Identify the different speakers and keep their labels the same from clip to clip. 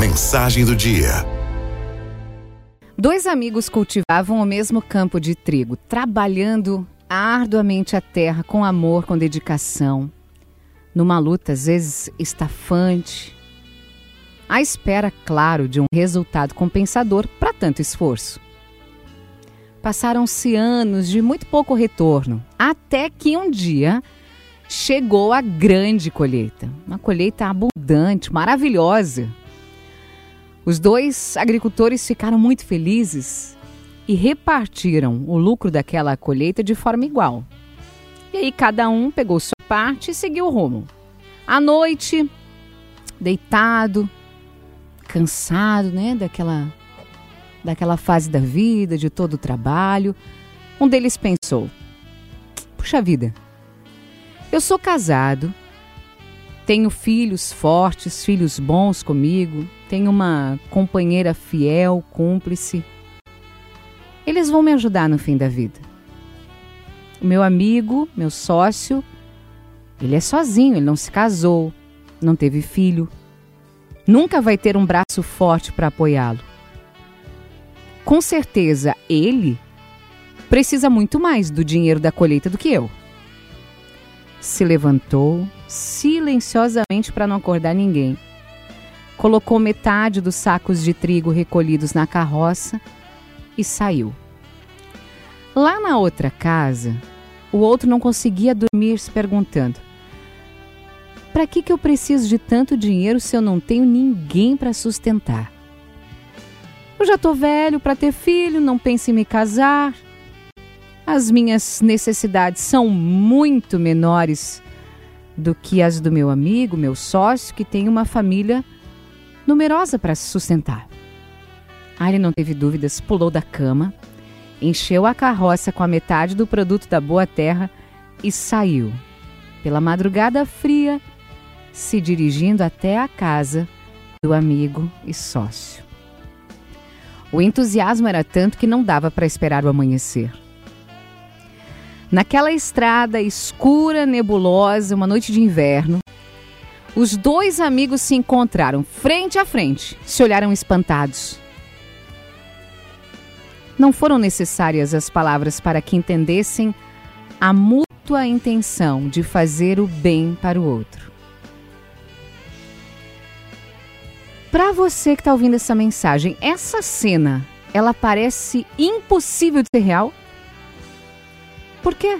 Speaker 1: Mensagem do dia.
Speaker 2: Dois amigos cultivavam o mesmo campo de trigo, trabalhando arduamente a terra com amor, com dedicação, numa luta às vezes estafante, à espera, claro, de um resultado compensador para tanto esforço. Passaram-se anos de muito pouco retorno, até que um dia chegou a grande colheita. Uma colheita abundante, maravilhosa. Os dois agricultores ficaram muito felizes e repartiram o lucro daquela colheita de forma igual. E aí cada um pegou sua parte e seguiu o rumo. À noite, deitado, cansado, né, daquela daquela fase da vida, de todo o trabalho, um deles pensou: Puxa vida, eu sou casado, tenho filhos fortes, filhos bons comigo, tenho uma companheira fiel, cúmplice. Eles vão me ajudar no fim da vida. O meu amigo, meu sócio, ele é sozinho, ele não se casou, não teve filho. Nunca vai ter um braço forte para apoiá-lo com certeza ele precisa muito mais do dinheiro da colheita do que eu. Se levantou silenciosamente para não acordar ninguém. Colocou metade dos sacos de trigo recolhidos na carroça e saiu. Lá na outra casa, o outro não conseguia dormir se perguntando: para que, que eu preciso de tanto dinheiro se eu não tenho ninguém para sustentar? Eu já tô velho para ter filho, não penso em me casar. As minhas necessidades são muito menores do que as do meu amigo, meu sócio, que tem uma família numerosa para se sustentar. Ele não teve dúvidas, pulou da cama, encheu a carroça com a metade do produto da boa terra e saiu, pela madrugada fria, se dirigindo até a casa do amigo e sócio. O entusiasmo era tanto que não dava para esperar o amanhecer. Naquela estrada escura, nebulosa, uma noite de inverno, os dois amigos se encontraram frente a frente, se olharam espantados. Não foram necessárias as palavras para que entendessem a mútua intenção de fazer o bem para o outro. Para você que está ouvindo essa mensagem, essa cena, ela parece impossível de ser real? Por quê?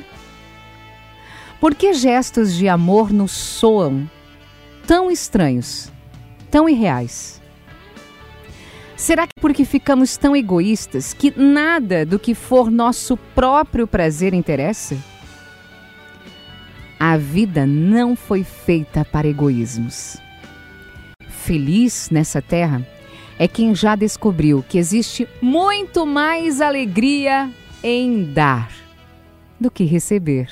Speaker 2: Por que gestos de amor nos soam tão estranhos, tão irreais? Será que porque ficamos tão egoístas que nada do que for nosso próprio prazer interessa? A vida não foi feita para egoísmos feliz nessa terra é quem já descobriu que existe muito mais alegria em dar do que receber.